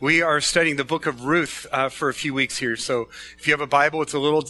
We are studying the book of Ruth uh, for a few weeks here. So if you have a Bible, it's a little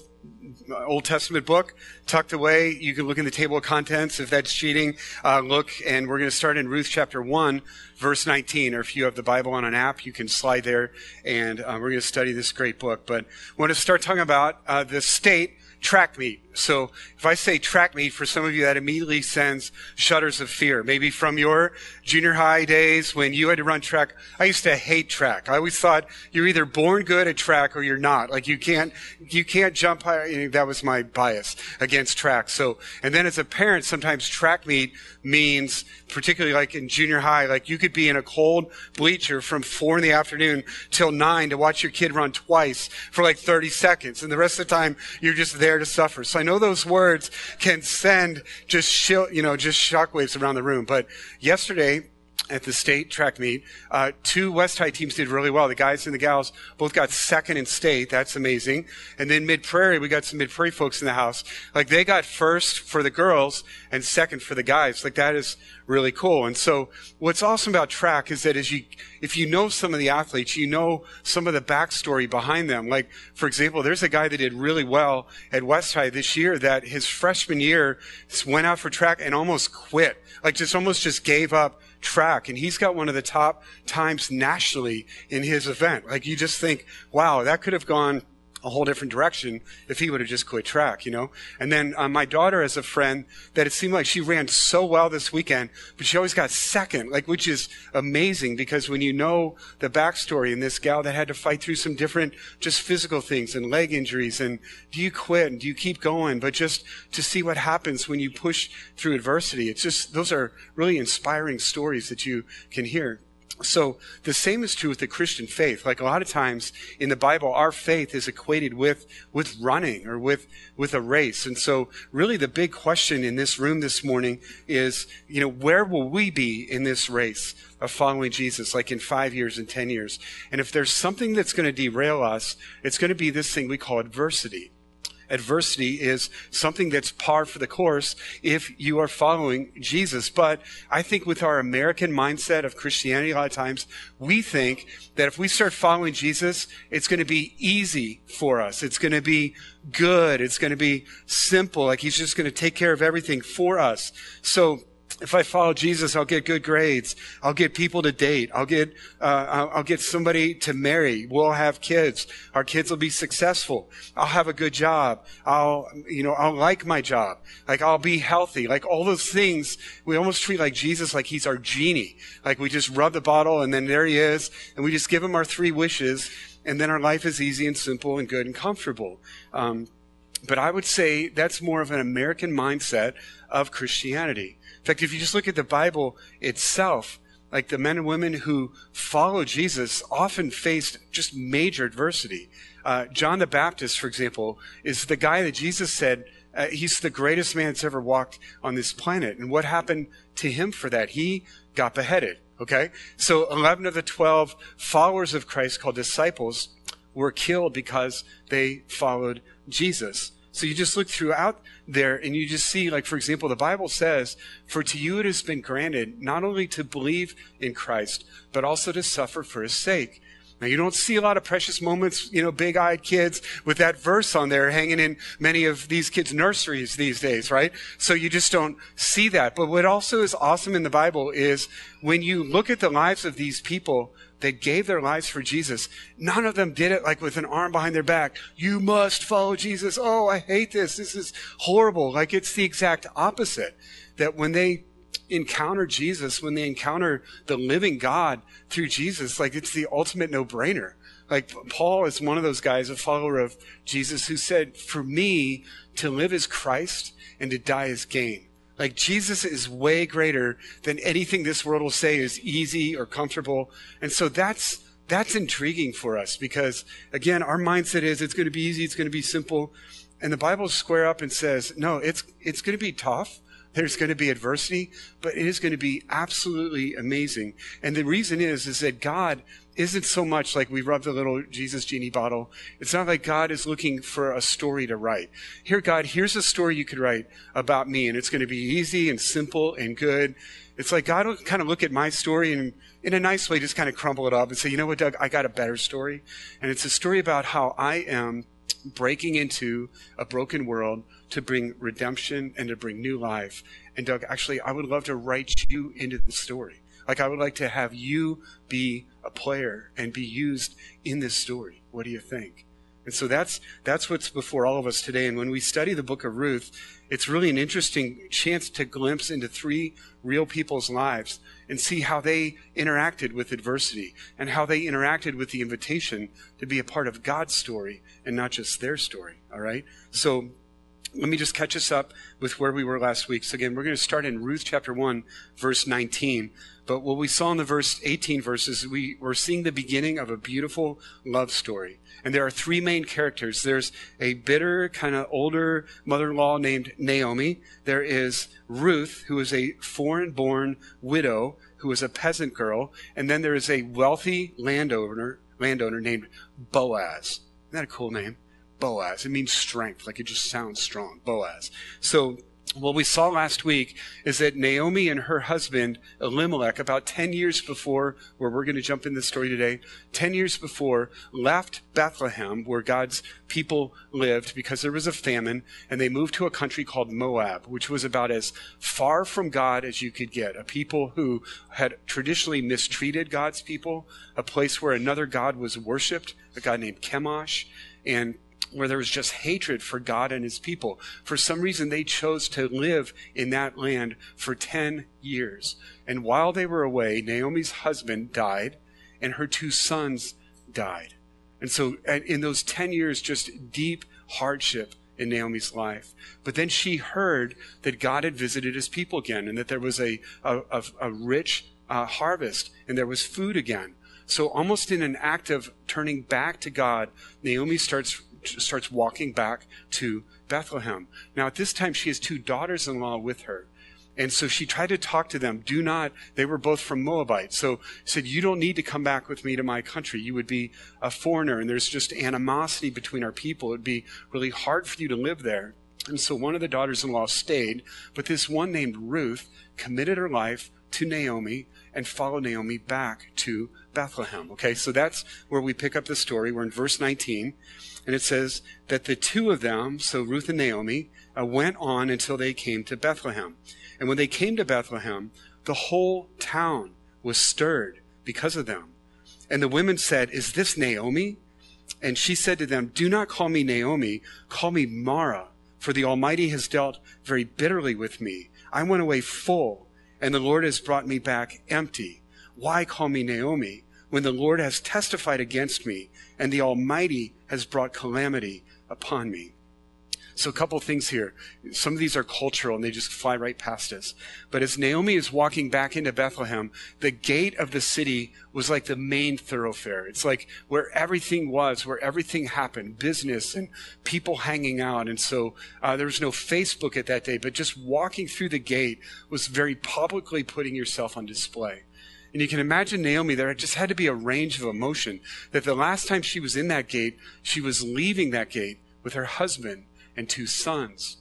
Old Testament book tucked away. You can look in the table of contents. If that's cheating, uh, look. And we're going to start in Ruth chapter 1, verse 19. Or if you have the Bible on an app, you can slide there. And uh, we're going to study this great book. But I want to start talking about uh, the state track meet. So if I say track meet, for some of you, that immediately sends shudders of fear. Maybe from your junior high days when you had to run track. I used to hate track. I always thought you're either born good at track or you're not. Like you can't, you can't jump high. That was my bias against track. So, and then as a parent, sometimes track meet means, particularly like in junior high, like you could be in a cold bleacher from four in the afternoon till nine to watch your kid run twice for like 30 seconds. And the rest of the time, you're just there to suffer. So I know those words can send just, you know, just shockwaves around the room. But yesterday, at the state track meet. Uh, two West High teams did really well. The guys and the gals both got second in state. That's amazing. And then Mid Prairie, we got some Mid Prairie folks in the house. Like they got first for the girls and second for the guys. Like that is really cool. And so what's awesome about track is that as you, if you know some of the athletes, you know some of the backstory behind them. Like, for example, there's a guy that did really well at West High this year that his freshman year went out for track and almost quit. Like just almost just gave up track and he's got one of the top times nationally in his event. Like you just think, wow, that could have gone a whole different direction if he would have just quit track, you know? And then uh, my daughter has a friend that it seemed like she ran so well this weekend, but she always got second, like, which is amazing because when you know the backstory in this gal that had to fight through some different just physical things and leg injuries and do you quit and do you keep going? But just to see what happens when you push through adversity, it's just, those are really inspiring stories that you can hear. So the same is true with the Christian faith. Like a lot of times in the Bible, our faith is equated with, with running or with, with a race. And so really the big question in this room this morning is, you know, where will we be in this race of following Jesus, like in five years and 10 years? And if there's something that's going to derail us, it's going to be this thing we call adversity adversity is something that's par for the course if you are following Jesus. But I think with our American mindset of Christianity, a lot of times we think that if we start following Jesus, it's going to be easy for us. It's going to be good. It's going to be simple. Like he's just going to take care of everything for us. So if I follow Jesus, I'll get good grades. I'll get people to date. I'll get, uh, I'll, get somebody to marry. We'll have kids. Our kids will be successful. I'll have a good job. I'll, you know, I'll like my job. Like I'll be healthy. Like all those things, we almost treat like Jesus like he's our genie. Like we just rub the bottle and then there he is. And we just give him our three wishes. And then our life is easy and simple and good and comfortable. Um, but I would say that's more of an American mindset of Christianity In fact, if you just look at the Bible itself, like the men and women who follow Jesus often faced just major adversity. Uh, John the Baptist, for example, is the guy that Jesus said uh, he's the greatest man that's ever walked on this planet. And what happened to him for that? He got beheaded. Okay? So 11 of the 12 followers of Christ called disciples were killed because they followed Jesus. So you just look throughout there and you just see, like, for example, the Bible says, For to you it has been granted not only to believe in Christ, but also to suffer for his sake. Now, you don't see a lot of precious moments, you know, big eyed kids with that verse on there hanging in many of these kids' nurseries these days, right? So you just don't see that. But what also is awesome in the Bible is when you look at the lives of these people, that gave their lives for Jesus, none of them did it like with an arm behind their back. You must follow Jesus. Oh, I hate this. This is horrible. Like it's the exact opposite. That when they encounter Jesus, when they encounter the living God through Jesus, like it's the ultimate no brainer. Like Paul is one of those guys, a follower of Jesus, who said, For me, to live is Christ and to die is gain. Like Jesus is way greater than anything this world will say is easy or comfortable. And so that's, that's intriguing for us because again, our mindset is it's going to be easy. It's going to be simple. And the Bible square up and says, no, it's, it's going to be tough, There's going to be adversity, but it is going to be absolutely amazing. And the reason is, is that God isn't so much like we rub the little Jesus genie bottle. It's not like God is looking for a story to write. Here, God, here's a story you could write about me, and it's going to be easy and simple and good. It's like God will kind of look at my story and, in a nice way, just kind of crumble it up and say, you know what, Doug, I got a better story. And it's a story about how I am breaking into a broken world to bring redemption and to bring new life. And Doug, actually, I would love to write you into the story. Like, I would like to have you be a player and be used in this story. What do you think? And so that's, that's what's before all of us today. And when we study the book of Ruth, it's really an interesting chance to glimpse into three real people's lives and see how they interacted with adversity and how they interacted with the invitation to be a part of God's story and not just their story. All right? So let me just catch us up with where we were last week. So again, we're going to start in Ruth chapter 1, verse 19. But what we saw in the verse 18 verses, we were seeing the beginning of a beautiful love story. And there are three main characters. There's a bitter, kind of older mother-in-law named Naomi. There is Ruth, who is a foreign-born widow, who is a peasant girl. And then there is a wealthy landowner, landowner named Boaz. Isn't that a cool name? Boaz. It means strength, like it just sounds strong. Boaz. So what we saw last week is that Naomi and her husband, Elimelech, about 10 years before, where we're going to jump in the story today, 10 years before, left Bethlehem, where God's people lived, because there was a famine, and they moved to a country called Moab, which was about as far from God as you could get. A people who had traditionally mistreated God's people, a place where another God was worshiped, a god named Chemosh, and where there was just hatred for God and his people. For some reason, they chose to live in that land for 10 years. And while they were away, Naomi's husband died and her two sons died. And so, in those 10 years, just deep hardship in Naomi's life. But then she heard that God had visited his people again and that there was a, a, a, a rich uh, harvest and there was food again. So, almost in an act of turning back to God, Naomi starts starts walking back to Bethlehem. Now, at this time, she has two daughters in law with her. And so she tried to talk to them. Do not, they were both from Moabite. So said, You don't need to come back with me to my country. You would be a foreigner, and there's just animosity between our people. It'd be really hard for you to live there. And so one of the daughters in law stayed, but this one named Ruth committed her life to Naomi and follow Naomi back to Bethlehem. Okay, so that's where we pick up the story. We're in verse 19. And it says that the two of them, so Ruth and Naomi, uh, went on until they came to Bethlehem. And when they came to Bethlehem, the whole town was stirred because of them. And the women said, Is this Naomi? And she said to them, Do not call me Naomi, call me Mara, for the Almighty has dealt very bitterly with me. I went away full, and the Lord has brought me back empty. Why call me Naomi, when the Lord has testified against me and the Almighty has brought calamity upon me. So, a couple things here. Some of these are cultural and they just fly right past us. But as Naomi is walking back into Bethlehem, the gate of the city was like the main thoroughfare. It's like where everything was, where everything happened, business and people hanging out. And so uh, there was no Facebook at that day, but just walking through the gate was very publicly putting yourself on display. And you can imagine Naomi, there just had to be a range of emotion. That the last time she was in that gate, she was leaving that gate with her husband and two sons.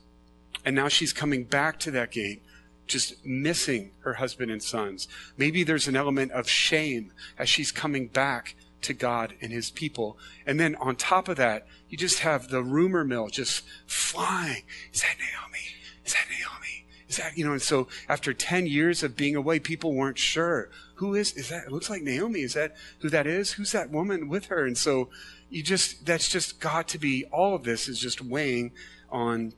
And now she's coming back to that gate, just missing her husband and sons. Maybe there's an element of shame as she's coming back to God and his people. And then on top of that, you just have the rumor mill just flying. Is that Naomi? Is that Naomi? Is that, you know, and so after 10 years of being away, people weren't sure who is is that? It looks like Naomi. Is that who that is? Who's that woman with her? And so you just that's just got to be all of this is just weighing on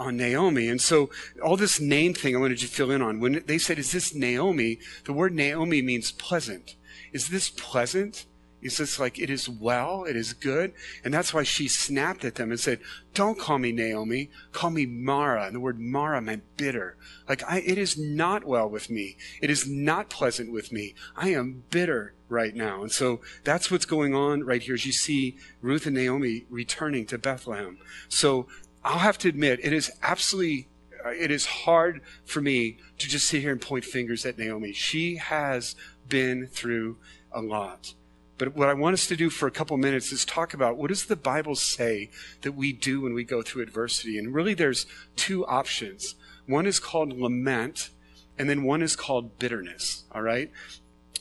on Naomi. And so all this name thing I wanted to fill in on. When they said, Is this Naomi? The word Naomi means pleasant. Is this pleasant? Is this like, it is well, it is good. And that's why she snapped at them and said, Don't call me Naomi, call me Mara. And the word Mara meant bitter. Like, I, it is not well with me. It is not pleasant with me. I am bitter right now. And so that's what's going on right here as you see Ruth and Naomi returning to Bethlehem. So I'll have to admit, it is absolutely uh, it is hard for me to just sit here and point fingers at Naomi. She has been through a lot. But what I want us to do for a couple minutes is talk about what does the Bible say that we do when we go through adversity? And really there's two options. One is called lament, and then one is called bitterness, all right?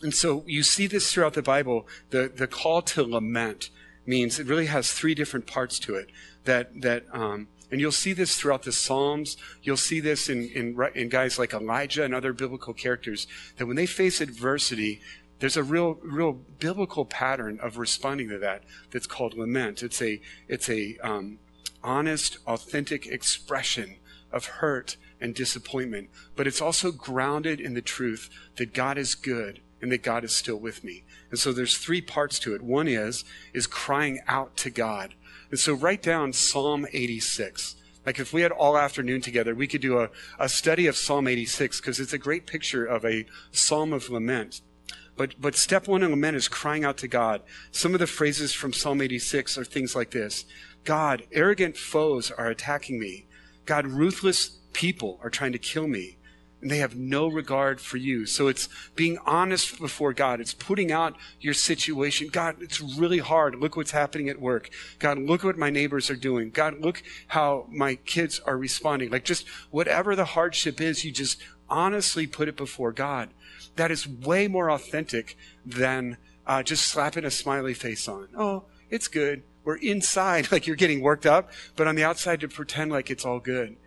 And so you see this throughout the Bible. The, the call to lament means it really has three different parts to it. That, that, um, and you'll see this throughout the Psalms. You'll see this in, in, in guys like Elijah and other biblical characters, that when they face adversity, there's a real, real biblical pattern of responding to that that's called lament. It's a, it's a um, honest, authentic expression of hurt and disappointment, but it's also grounded in the truth that God is good and that God is still with me. And so there's three parts to it. One is, is crying out to God. And so write down Psalm 86. Like if we had all afternoon together, we could do a, a study of Psalm 86 because it's a great picture of a psalm of lament. But, but step one in lament is crying out to God. Some of the phrases from Psalm 86 are things like this God, arrogant foes are attacking me. God, ruthless people are trying to kill me. And they have no regard for you. So it's being honest before God. It's putting out your situation. God, it's really hard. Look what's happening at work. God, look what my neighbors are doing. God, look how my kids are responding. Like just whatever the hardship is, you just honestly put it before God that is way more authentic than uh, just slapping a smiley face on. Oh, it's good. We're inside like you're getting worked up, but on the outside to pretend like it's all good.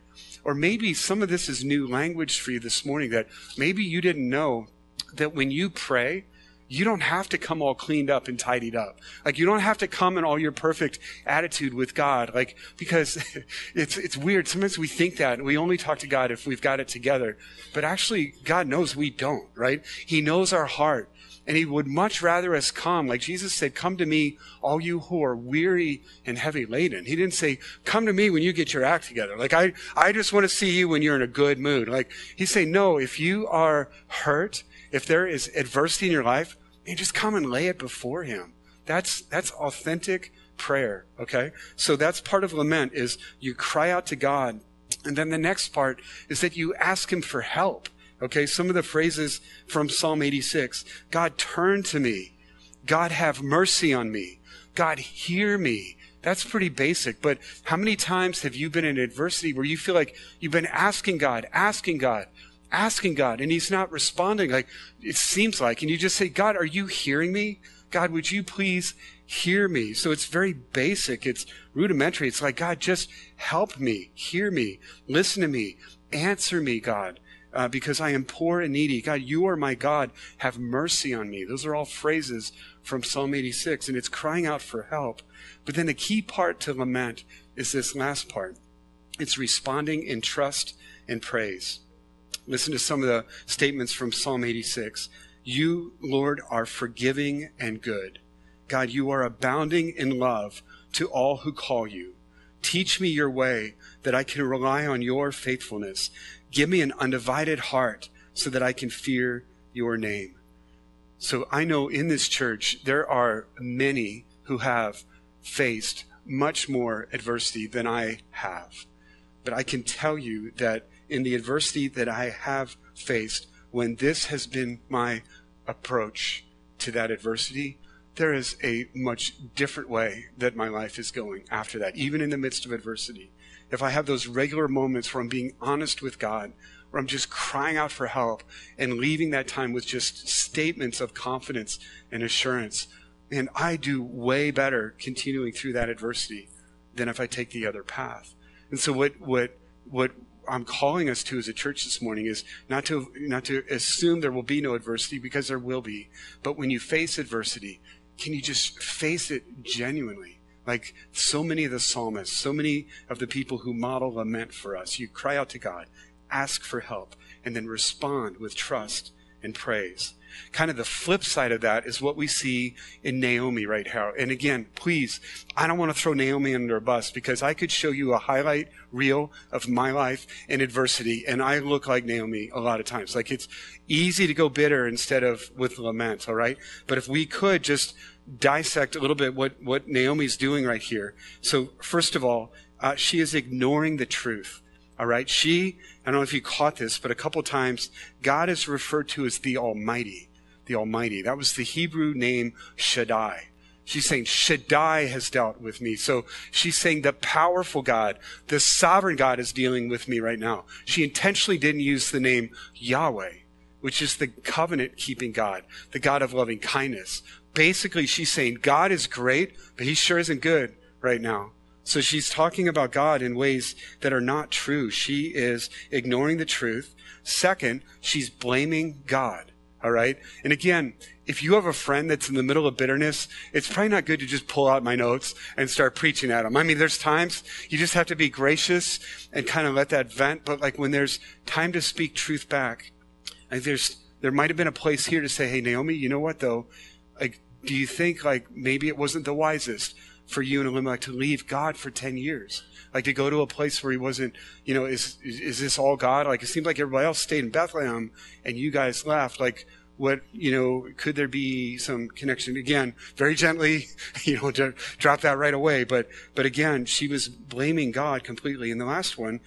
Or maybe some of this is new language for you this morning that maybe you didn't know that when you pray, you don't have to come all cleaned up and tidied up. Like you don't have to come in all your perfect attitude with God. Like because it's it's weird. Sometimes we think that we only talk to God if we've got it together. But actually God knows we don't, right? He knows our heart. And he would much rather us come. Like Jesus said, come to me, all you who are weary and heavy laden. He didn't say, come to me when you get your act together. Like I, I just want to see you when you're in a good mood. Like he's saying, no, if you are hurt, if there is adversity in your life, and just come and lay it before him. That's, that's authentic prayer. Okay. So that's part of lament is you cry out to God. And then the next part is that you ask him for help. Okay. Some of the phrases from Psalm 86. God, turn to me. God, have mercy on me. God, hear me. That's pretty basic. But how many times have you been in adversity where you feel like you've been asking God, asking God, asking God and he's not responding like it seems like. And you just say, God, are you hearing me? God, would you please hear me? So it's very basic. It's rudimentary. It's like, God, just help me, hear me, listen to me, answer me, God. Uh, because I am poor and needy. God, you are my God. Have mercy on me. Those are all phrases from Psalm 86, and it's crying out for help. But then the key part to lament is this last part it's responding in trust and praise. Listen to some of the statements from Psalm 86. You, Lord, are forgiving and good. God, you are abounding in love to all who call you. Teach me your way that I can rely on your faithfulness. Give me an undivided heart so that I can fear your name. So I know in this church there are many who have faced much more adversity than I have. But I can tell you that in the adversity that I have faced, when this has been my approach to that adversity, there is a much different way that my life is going after that, even in the midst of adversity. If I have those regular moments where I'm being honest with God, where I'm just crying out for help and leaving that time with just statements of confidence and assurance, and I do way better continuing through that adversity than if I take the other path. And so what what what I'm calling us to as a church this morning is not to not to assume there will be no adversity because there will be, but when you face adversity, can you just face it genuinely? Like so many of the psalmists, so many of the people who model lament for us, you cry out to God, ask for help, and then respond with trust and praise. Kind of the flip side of that is what we see in Naomi right now. And again, please, I don't want to throw Naomi under a bus because I could show you a highlight reel of my life in adversity, and I look like Naomi a lot of times. Like it's easy to go bitter instead of with lament, all right? But if we could just dissect a little bit what, what Naomi's doing right here. So, first of all, uh, she is ignoring the truth. All right. She, I don't know if you caught this, but a couple times God is referred to as the Almighty. The Almighty. That was the Hebrew name Shaddai. She's saying, Shaddai has dealt with me. So she's saying the powerful God, the sovereign God is dealing with me right now. She intentionally didn't use the name Yahweh, which is the covenant keeping God, the God of loving kindness. Basically, she's saying God is great, but he sure isn't good right now. So she's talking about God in ways that are not true. She is ignoring the truth. Second, she's blaming God. All right. And again, if you have a friend that's in the middle of bitterness, it's probably not good to just pull out my notes and start preaching at them. I mean, there's times you just have to be gracious and kind of let that vent. But like when there's time to speak truth back, like there's, there might have been a place here to say, Hey, Naomi, you know what though? Like, do you think like maybe it wasn't the wisest for you and Elimelech to leave God for 10 years? Like to go to a place where he wasn't, you know, is, is, is this all God? Like it seemed like everybody else stayed in Bethlehem and you guys left. Like, what you know could there be some connection again very gently you know to drop that right away but but again she was blaming god completely and the last one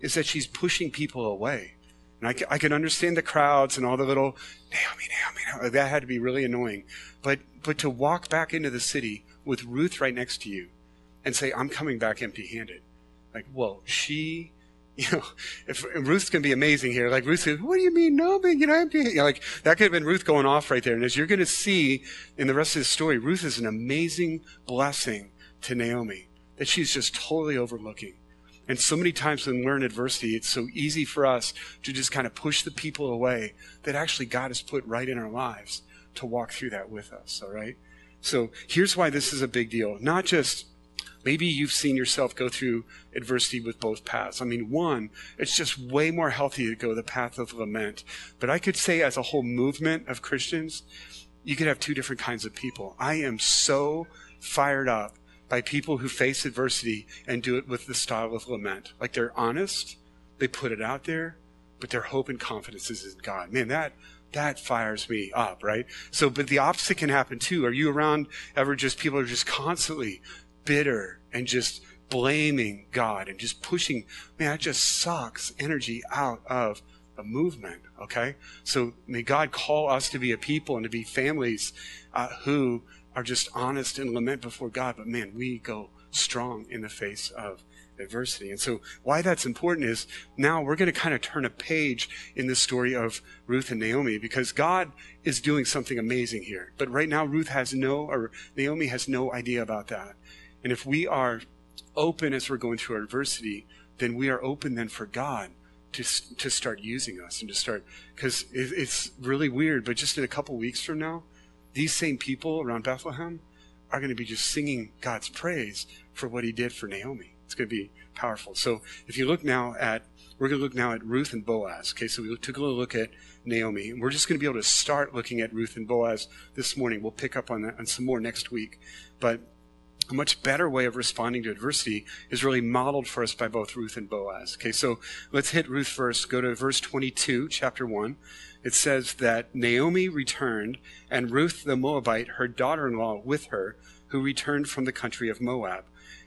is that she's pushing people away and I, I can understand the crowds and all the little naomi naomi, naomi that had to be really annoying but but to walk back into the city with ruth right next to you and say i'm coming back empty handed like whoa, she you know, if Ruth's gonna be amazing here, like Ruth says, "What do you mean, no, man? You know, I'm you know, like that could have been Ruth going off right there." And as you're gonna see in the rest of the story, Ruth is an amazing blessing to Naomi that she's just totally overlooking. And so many times when we're in adversity, it's so easy for us to just kind of push the people away that actually God has put right in our lives to walk through that with us. All right. So here's why this is a big deal. Not just Maybe you've seen yourself go through adversity with both paths. I mean, one, it's just way more healthy to go the path of lament. But I could say, as a whole movement of Christians, you could have two different kinds of people. I am so fired up by people who face adversity and do it with the style of lament. Like they're honest, they put it out there, but their hope and confidence is in God. Man, that that fires me up, right? So, but the opposite can happen too. Are you around ever just people are just constantly bitter and just blaming God and just pushing, man, that just sucks energy out of a movement. Okay. So may God call us to be a people and to be families uh, who are just honest and lament before God. But man, we go strong in the face of adversity. And so why that's important is now we're going to kind of turn a page in the story of Ruth and Naomi because God is doing something amazing here. But right now Ruth has no, or Naomi has no idea about that. And if we are open as we're going through our adversity, then we are open then for God to, to start using us and to start, because it, it's really weird, but just in a couple weeks from now, these same people around Bethlehem are going to be just singing God's praise for what he did for Naomi. It's going to be powerful. So if you look now at, we're going to look now at Ruth and Boaz. Okay, so we took a little look at Naomi. And we're just going to be able to start looking at Ruth and Boaz this morning. We'll pick up on that and some more next week. But a much better way of responding to adversity is really modeled for us by both Ruth and Boaz. Okay, so let's hit Ruth first. Go to verse 22, chapter 1. It says that Naomi returned, and Ruth the Moabite, her daughter in law, with her, who returned from the country of Moab.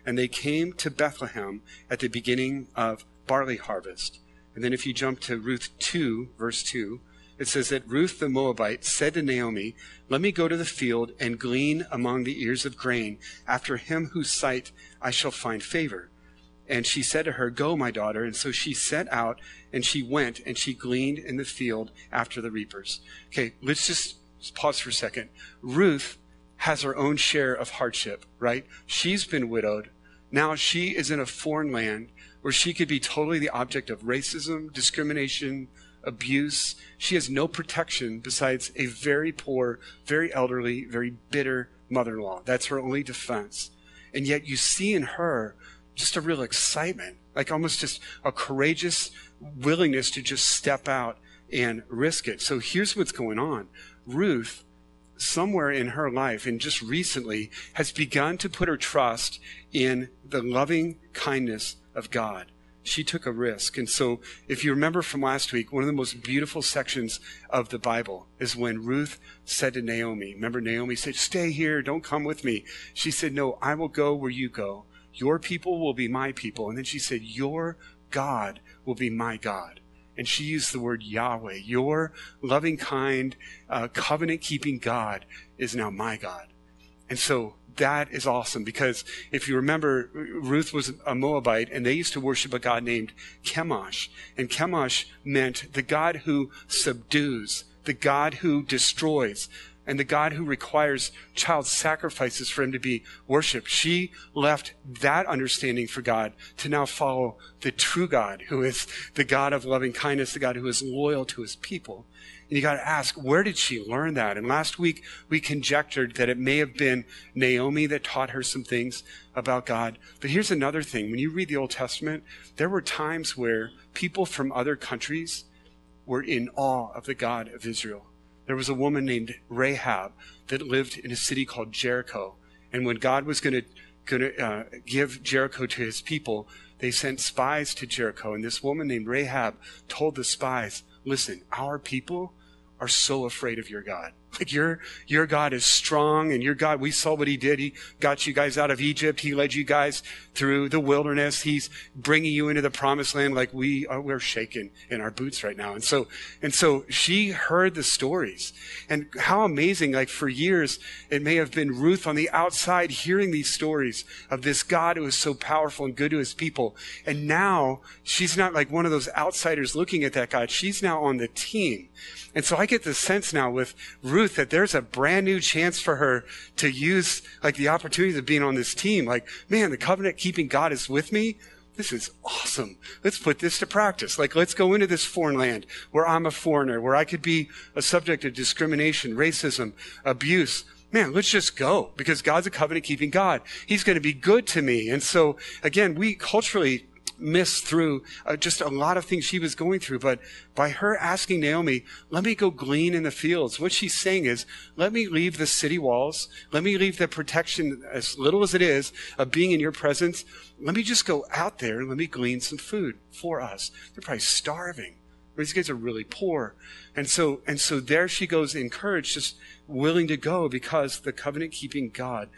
And they came to Bethlehem at the beginning of barley harvest. And then if you jump to Ruth 2, verse 2, it says that Ruth the Moabite said to Naomi, Let me go to the field and glean among the ears of grain after him whose sight I shall find favor. And she said to her, Go, my daughter. And so she set out and she went and she gleaned in the field after the reapers. Okay, let's just pause for a second. Ruth has her own share of hardship, right? She's been widowed. Now she is in a foreign land where she could be totally the object of racism, discrimination, abuse. She has no protection besides a very poor, very elderly, very bitter mother in law. That's her only defense. And yet you see in her just a real excitement, like almost just a courageous willingness to just step out and risk it. So here's what's going on Ruth, somewhere in her life, and just recently, has begun to put her trust in the loving kindness of God she took a risk. And so, if you remember from last week, one of the most beautiful sections of the Bible is when Ruth said to Naomi, remember, Naomi said, Stay here, don't come with me. She said, No, I will go where you go. Your people will be my people. And then she said, Your God will be my God. And she used the word Yahweh. Your loving, kind, uh, covenant keeping God is now my God. And so that is awesome because if you remember, Ruth was a Moabite and they used to worship a God named Chemosh. And Chemosh meant the God who subdues, the God who destroys, and the God who requires child sacrifices for him to be worshiped. She left that understanding for God to now follow the true God, who is the God of loving kindness, the God who is loyal to his people. And you got to ask, where did she learn that? And last week we conjectured that it may have been Naomi that taught her some things about God. But here's another thing. When you read the Old Testament, there were times where people from other countries were in awe of the God of Israel. There was a woman named Rahab that lived in a city called Jericho. And when God was going to uh, give Jericho to his people, they sent spies to Jericho. And this woman named Rahab told the spies, listen, our people are so afraid of your God. Like your, your God is strong and your God, we saw what he did. He got you guys out of Egypt. He led you guys through the wilderness. He's bringing you into the promised land like we are, we're shaking in our boots right now. And so, and so she heard the stories and how amazing, like for years, it may have been Ruth on the outside hearing these stories of this God who is so powerful and good to his people. And now she's not like one of those outsiders looking at that God. She's now on the team. And so I get the sense now with Ruth that there's a brand new chance for her to use like the opportunities of being on this team. Like, man, the covenant keeping God is with me. This is awesome. Let's put this to practice. Like, let's go into this foreign land where I'm a foreigner, where I could be a subject of discrimination, racism, abuse man, let's just go because God's a covenant keeping God. He's going to be good to me. And so again, we culturally miss through uh, just a lot of things she was going through. But by her asking Naomi, let me go glean in the fields, what she's saying is, let me leave the city walls. Let me leave the protection, as little as it is, of being in your presence. Let me just go out there and let me glean some food for us. They're probably starving. These guys are really poor. And so, and so there she goes encouraged, just willing to go because the covenant keeping God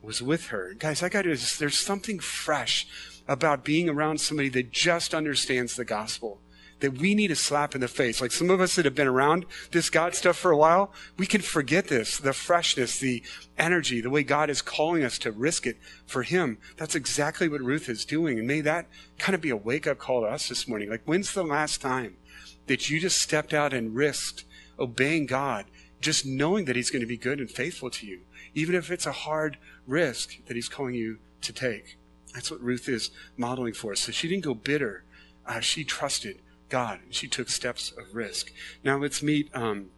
was with her. Guys, I got to, there's something fresh about being around somebody that just understands the gospel. That we need a slap in the face. Like some of us that have been around this God stuff for a while, we can forget this, the freshness, the energy, the way God is calling us to risk it for Him. That's exactly what Ruth is doing. And may that kind of be a wake up call to us this morning. Like, when's the last time that you just stepped out and risked obeying God, just knowing that He's going to be good and faithful to you, even if it's a hard risk that He's calling you to take? That's what Ruth is modeling for us. So she didn't go bitter. Uh, she trusted God and she took steps of risk. Now let's meet um,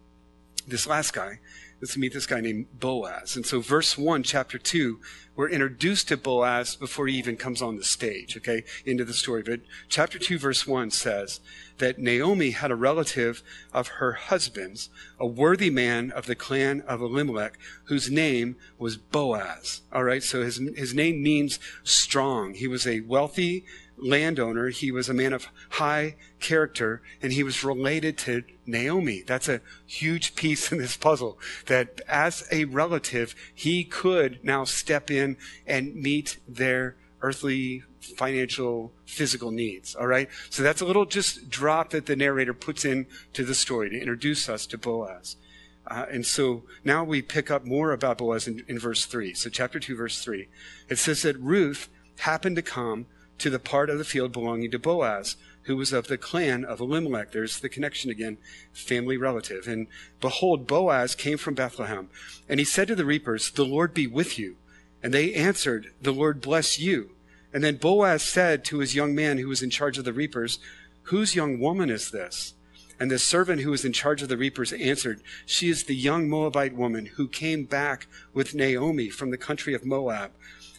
this last guy. Let's meet this guy named Boaz. And so, verse 1, chapter 2, we're introduced to Boaz before he even comes on the stage, okay, into the story. But chapter 2, verse 1 says that Naomi had a relative of her husband's, a worthy man of the clan of Elimelech, whose name was Boaz. All right, so his, his name means strong. He was a wealthy landowner. He was a man of high character, and he was related to Naomi. That's a huge piece in this puzzle. That as a relative, he could now step in and meet their earthly, financial, physical needs. All right? So that's a little just drop that the narrator puts in to the story to introduce us to Boaz. Uh, and so now we pick up more about Boaz in, in verse 3. So, chapter 2, verse 3. It says that Ruth happened to come to the part of the field belonging to Boaz, who was of the clan of Elimelech. There's the connection again, family relative. And behold, Boaz came from Bethlehem, and he said to the reapers, The Lord be with you. And they answered, The Lord bless you. And then Boaz said to his young man who was in charge of the reapers, Whose young woman is this? And the servant who was in charge of the reapers answered, She is the young Moabite woman who came back with Naomi from the country of Moab.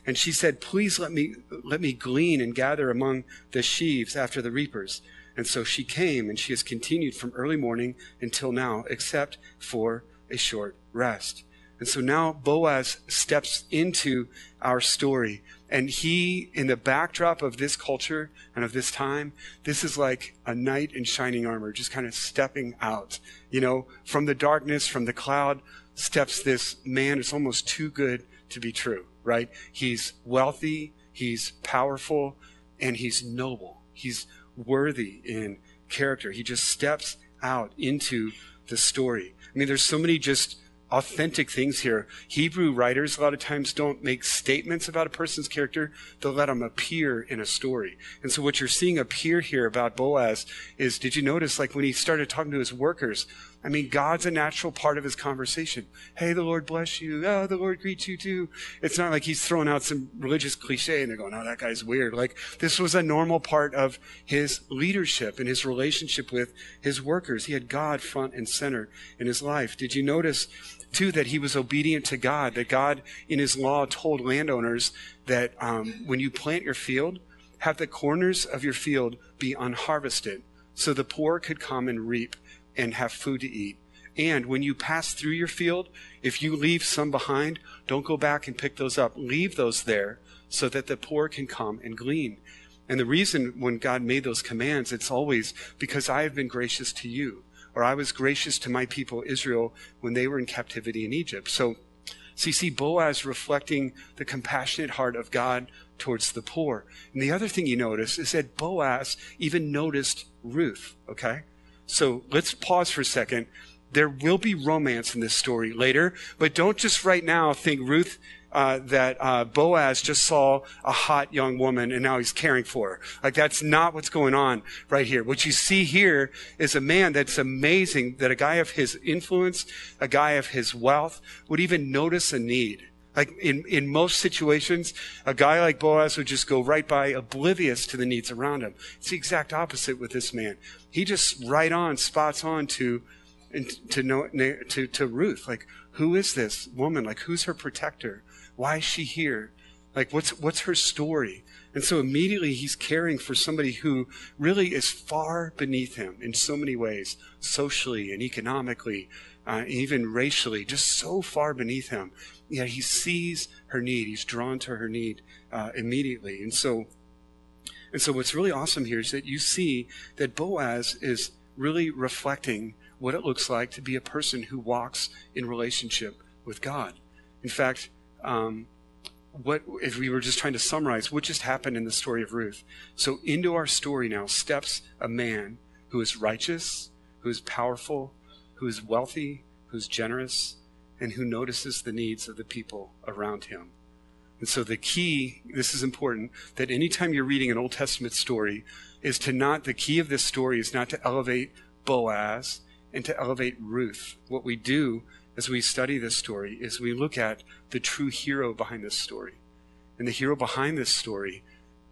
And she said, Please let me, let me glean and gather among the sheaves after the reapers. And so she came, and she has continued from early morning until now, except for a short rest. And so now Boaz steps into our story. And he, in the backdrop of this culture and of this time, this is like a knight in shining armor, just kind of stepping out. You know, from the darkness, from the cloud, steps this man. It's almost too good to be true right? He's wealthy, he's powerful, and he's noble. He's worthy in character. He just steps out into the story. I mean, there's so many just authentic things here. Hebrew writers a lot of times don't make statements about a person's character, they'll let them appear in a story. And so what you're seeing appear here about Boaz is did you notice like when he started talking to his workers, I mean, God's a natural part of his conversation. Hey, the Lord bless you. Oh, the Lord greets you too. It's not like he's throwing out some religious cliche and they're going, oh, that guy's weird. Like, this was a normal part of his leadership and his relationship with his workers. He had God front and center in his life. Did you notice too, that he was obedient to God, that God in his law told landowners that um, when you plant your field, have the corners of your field be unharvested so the poor could come and reap and have food to eat. And when you pass through your field, if you leave some behind, don't go back and pick those up. Leave those there so that the poor can come and glean. And the reason when God made those commands, it's always because I have been gracious to you or I was gracious to my people Israel when they were in captivity in Egypt. So, so you see Boaz reflecting the compassionate heart of God towards the poor. And the other thing you notice is that Boaz even noticed Ruth, okay? So let's pause for a second. There will be romance in this story later, but don't just right now think Ruth uh, that uh, Boaz just saw a hot young woman and now he's caring for her. Like that's not what's going on right here. What you see here is a man that's amazing that a guy of his influence, a guy of his wealth would even notice a need. Like in, in most situations, a guy like Boaz would just go right by oblivious to the needs around him. It's the exact opposite with this man. He just right on, spots on to, to, know, to, to Ruth. Like, who is this woman? Like, who's her protector? Why is she here? Like, what's, what's her story? And so immediately he's caring for somebody who really is far beneath him in so many ways, socially and economically, uh, even racially, just so far beneath him. Yet he sees her need. He's drawn to her need uh, immediately. And so, and so what's really awesome here is that you see that Boaz is really reflecting what it looks like to be a person who walks in relationship with God. In fact, um, what if we were just trying to summarize what just happened in the story of Ruth? So into our story now steps a man who is righteous, who is powerful, who is wealthy, who's generous, and who notices the needs of the people around him. And so the key, this is important, that anytime you're reading an Old Testament story, is to not, the key of this story is not to elevate Boaz and to elevate Ruth. What we do as we study this story is we look at the true hero behind this story. And the hero behind this story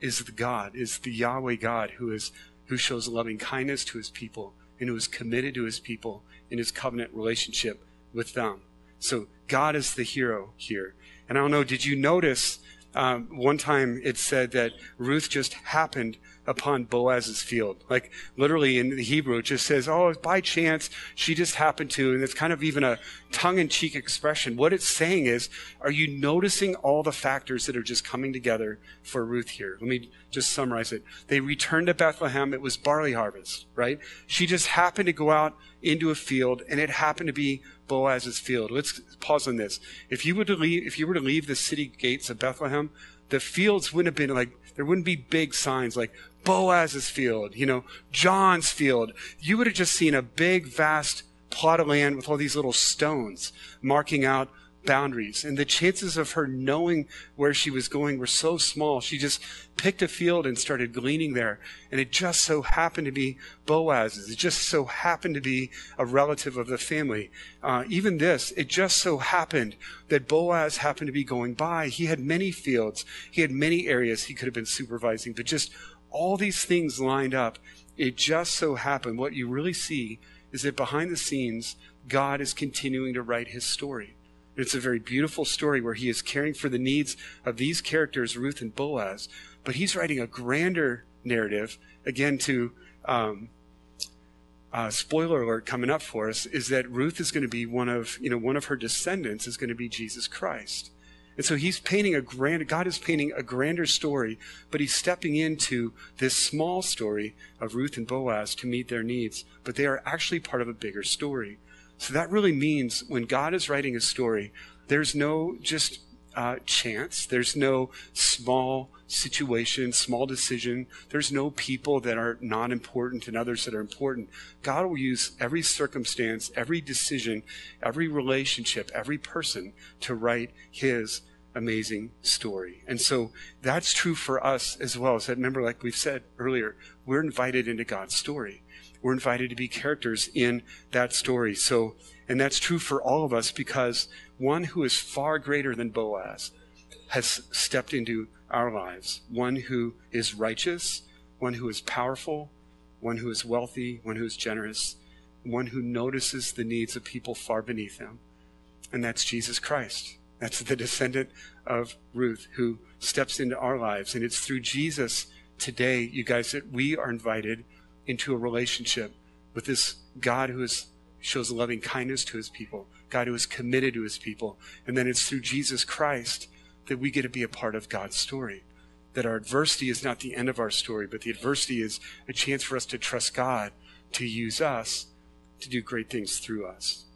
is the God, is the Yahweh God who is who shows loving kindness to his people and who is committed to his people in his covenant relationship with them. So God is the hero here. And I don't know, did you notice um, one time it said that Ruth just happened upon Boaz's field. Like literally in the Hebrew, it just says, oh, by chance, she just happened to, and it's kind of even a tongue in cheek expression. What it's saying is, are you noticing all the factors that are just coming together for Ruth here? Let me just summarize it. They returned to Bethlehem. It was barley harvest, right? She just happened to go out into a field, and it happened to be Boaz's field. Let's pause on this. If you were to leave, if you were to leave the city gates of Bethlehem, the fields wouldn't have been like there wouldn't be big signs like Boaz's field, you know, John's field. You would have just seen a big, vast plot of land with all these little stones marking out boundaries. And the chances of her knowing where she was going were so small. She just picked a field and started gleaning there. And it just so happened to be Boaz's. It just so happened to be a relative of the family. Uh, even this, it just so happened that Boaz happened to be going by. He had many fields. He had many areas he could have been supervising, but just all these things lined up. It just so happened what you really see is that behind the scenes, God is continuing to write his story. It's a very beautiful story where he is caring for the needs of these characters, Ruth and Boaz, but he's writing a grander narrative, again, to um, uh, spoiler alert coming up for us is that Ruth is going to be one of, you know, one of her descendants is going to be Jesus Christ. And so he's painting a grand, God is painting a grander story, but he's stepping into this small story of Ruth and Boaz to meet their needs, but they are actually part of a bigger story. So that really means when God is writing a story, there's no just uh, chance. There's no small situation, small decision. There's no people that are not important and others that are important. God will use every circumstance, every decision, every relationship, every person to write His amazing story. And so that's true for us as well. So remember, like we've said earlier, we're invited into God's story. We're invited to be characters in that story. So, and that's true for all of us because one who is far greater than Boaz has stepped into our lives. One who is righteous, one who is powerful, one who is wealthy, one who is generous, one who notices the needs of people far beneath him. And that's Jesus Christ. That's the descendant of Ruth who steps into our lives. And it's through Jesus today, you guys, that we are invited into a relationship with this God who is, shows loving kindness to his people, God who is committed to his people. And then it's through Jesus Christ that we get to be a part of God's story. That our adversity is not the end of our story, but the adversity is a chance for us to trust God to use us to do great things through us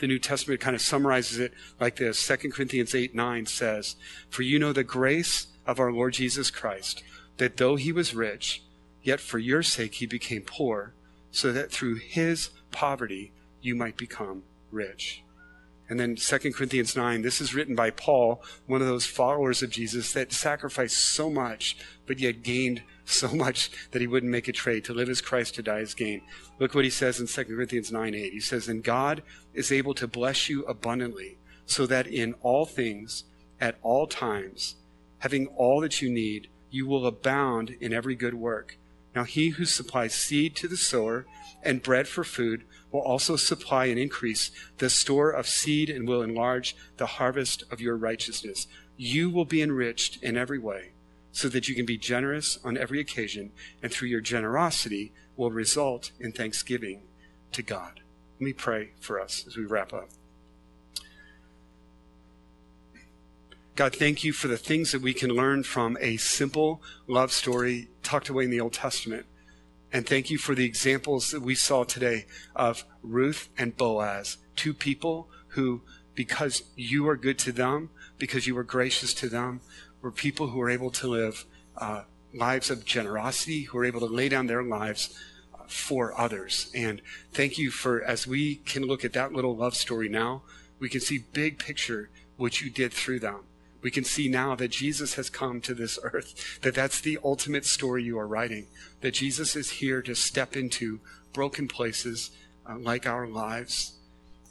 the New Testament kind of summarizes it like this 2 Corinthians 8 9 says, For you know the grace of our Lord Jesus Christ, that though he was rich, yet for your sake he became poor, so that through his poverty you might become rich. And then 2 Corinthians 9, this is written by Paul, one of those followers of Jesus that sacrificed so much, but yet gained so much that he wouldn't make a trade. To live as Christ, to die as gain. Look what he says in 2 Corinthians 9 8. He says, And God is able to bless you abundantly, so that in all things, at all times, having all that you need, you will abound in every good work. Now he who supplies seed to the sower and bread for food will also supply and increase the store of seed and will enlarge the harvest of your righteousness. You will be enriched in every way so that you can be generous on every occasion and through your generosity will result in thanksgiving to God. Let me pray for us as we wrap up. God, thank you for the things that we can learn from a simple love story tucked away in the Old Testament. And thank you for the examples that we saw today of Ruth and Boaz, two people who, because you are good to them, because you were gracious to them, were people who were able to live uh, lives of generosity, who were able to lay down their lives uh, for others. And thank you for, as we can look at that little love story now, we can see big picture what you did through them we can see now that Jesus has come to this earth, that that's the ultimate story you are writing, that Jesus is here to step into broken places uh, like our lives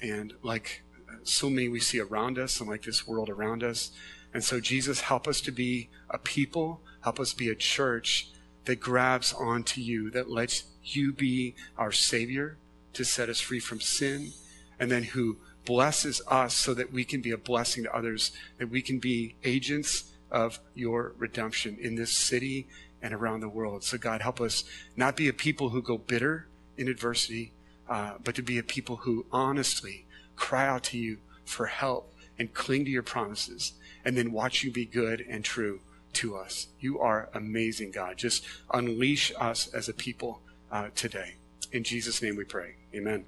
and like uh, so many we see around us and like this world around us. And so, Jesus, help us to be a people, help us be a church that grabs onto you, that lets you be our Savior to set us free from sin, and then who blesses us so that we can be a blessing to others, that we can be agents of your redemption in this city and around the world. So, God, help us not be a people who go bitter in adversity, uh, but to be a people who honestly cry out to you for help and cling to your promises, and then watch you be good and true to us. You are amazing, God. Just unleash us as a people uh, today. In Jesus' name we pray. Amen.